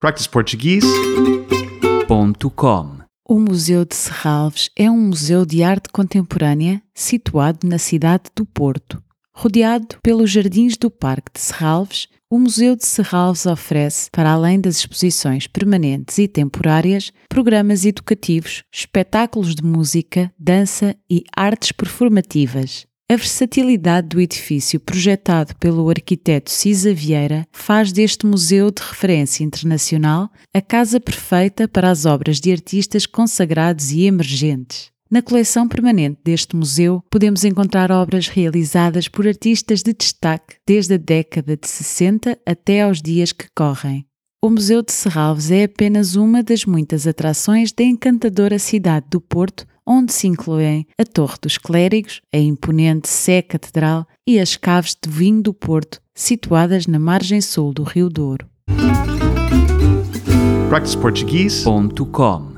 practiceportuguese.com O Museu de Serralves é um museu de arte contemporânea situado na cidade do Porto. Rodeado pelos jardins do Parque de Serralves, o Museu de Serralves oferece, para além das exposições permanentes e temporárias, programas educativos, espetáculos de música, dança e artes performativas. A versatilidade do edifício projetado pelo arquiteto Cisa Vieira faz deste museu de referência internacional a casa perfeita para as obras de artistas consagrados e emergentes. Na coleção permanente deste museu podemos encontrar obras realizadas por artistas de destaque desde a década de 60 até aos dias que correm. O Museu de Serralves é apenas uma das muitas atrações da encantadora cidade do Porto, onde se incluem a Torre dos Clérigos, a imponente Sé Catedral e as caves de vinho do Porto, situadas na margem sul do Rio Douro. practiceportuguese.com